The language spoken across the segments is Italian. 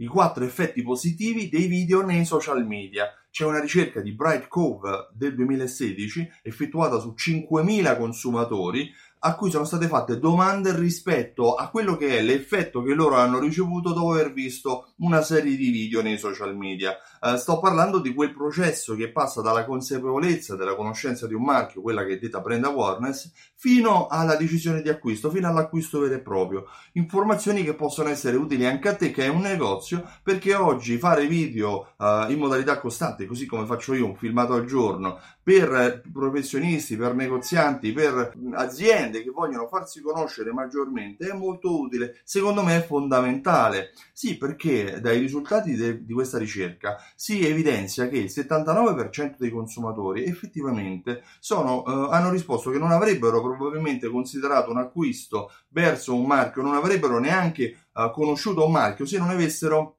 i quattro effetti positivi dei video nei social media. C'è una ricerca di Bright Cove del 2016 effettuata su 5.000 consumatori a cui sono state fatte domande rispetto a quello che è l'effetto che loro hanno ricevuto dopo aver visto una serie di video nei social media. Uh, sto parlando di quel processo che passa dalla consapevolezza della conoscenza di un marchio, quella che è detta brand awareness, fino alla decisione di acquisto, fino all'acquisto vero e proprio. Informazioni che possono essere utili anche a te che hai un negozio, perché oggi fare video uh, in modalità costante, così come faccio io, un filmato al giorno, per professionisti, per negozianti, per aziende che vogliono farsi conoscere maggiormente, è molto utile. Secondo me è fondamentale. Sì, perché dai risultati de- di questa ricerca si evidenzia che il 79% dei consumatori effettivamente sono, eh, hanno risposto che non avrebbero probabilmente considerato un acquisto verso un marchio, non avrebbero neanche eh, conosciuto un marchio se non avessero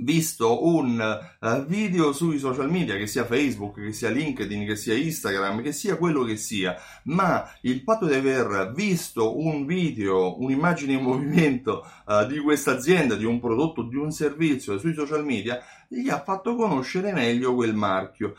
visto un uh, video sui social media, che sia Facebook, che sia LinkedIn, che sia Instagram, che sia quello che sia, ma il fatto di aver visto un video, un'immagine in movimento uh, di questa azienda, di un prodotto, di un servizio sui social media, gli ha fatto conoscere meglio quel marchio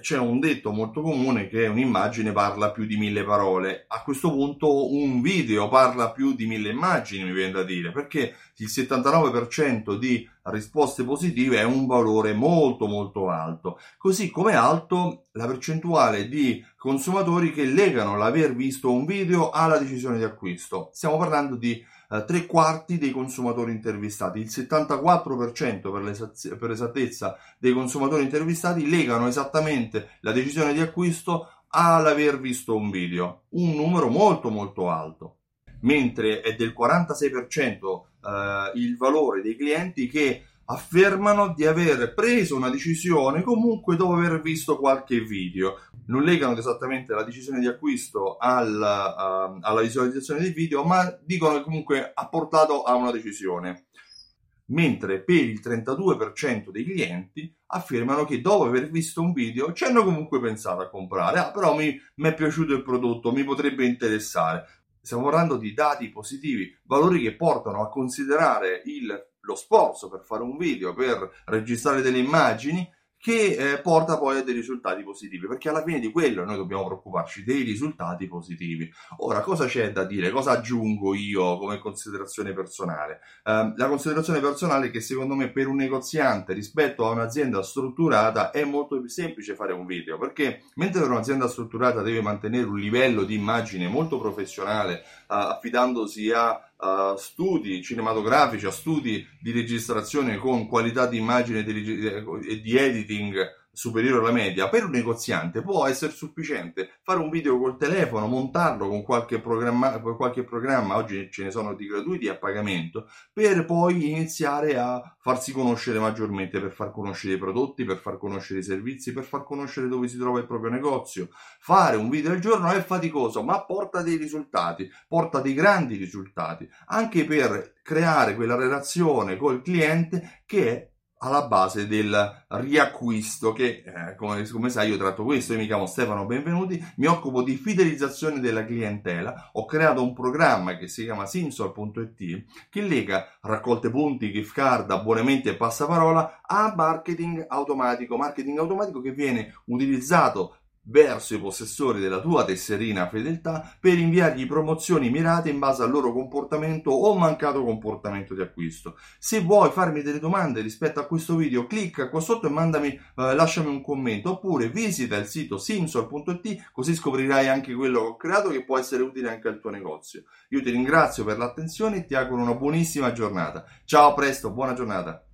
c'è un detto molto comune che un'immagine parla più di mille parole. A questo punto un video parla più di mille immagini, mi viene da dire, perché il 79% di risposte positive è un valore molto molto alto. Così come alto la percentuale di consumatori che legano l'aver visto un video alla decisione di acquisto. Stiamo parlando di eh, tre quarti dei consumatori intervistati, il 74% per, per esattezza dei consumatori intervistati legano esattamente la decisione di acquisto all'aver visto un video, un numero molto molto alto, mentre è del 46% eh, il valore dei clienti che affermano di aver preso una decisione comunque dopo aver visto qualche video. Non legano esattamente la decisione di acquisto alla, uh, alla visualizzazione del video, ma dicono che comunque ha portato a una decisione. Mentre per il 32% dei clienti affermano che dopo aver visto un video ci hanno comunque pensato a comprare, ah, però mi, mi è piaciuto il prodotto, mi potrebbe interessare. Stiamo parlando di dati positivi, valori che portano a considerare il lo sforzo per fare un video, per registrare delle immagini, che eh, porta poi a dei risultati positivi, perché alla fine di quello noi dobbiamo preoccuparci dei risultati positivi. Ora, cosa c'è da dire? Cosa aggiungo io come considerazione personale? Eh, la considerazione personale è che secondo me per un negoziante rispetto a un'azienda strutturata è molto più semplice fare un video, perché mentre per un'azienda strutturata deve mantenere un livello di immagine molto professionale, eh, affidandosi a a studi cinematografici, a studi di registrazione con qualità di immagine e di editing superiore alla media, per un negoziante può essere sufficiente fare un video col telefono, montarlo con qualche programma, qualche programma oggi ce ne sono di gratuiti a pagamento, per poi iniziare a farsi conoscere maggiormente, per far conoscere i prodotti, per far conoscere i servizi, per far conoscere dove si trova il proprio negozio. Fare un video al giorno è faticoso, ma porta dei risultati, porta dei grandi risultati, anche per creare quella relazione col cliente che è alla base del riacquisto che eh, come, come, sai io tratto questo io mi chiamo Stefano Benvenuti mi occupo di fidelizzazione della clientela ho creato un programma che si chiama Simsol.it che lega raccolte punti gift card abbonamenti e passaparola a marketing automatico marketing automatico che viene utilizzato verso i possessori della tua tesserina fedeltà per inviargli promozioni mirate in base al loro comportamento o mancato comportamento di acquisto. Se vuoi farmi delle domande rispetto a questo video, clicca qua sotto e mandami, eh, lasciami un commento oppure visita il sito simsol.it così scoprirai anche quello che ho creato che può essere utile anche al tuo negozio. Io ti ringrazio per l'attenzione e ti auguro una buonissima giornata. Ciao, a presto, buona giornata.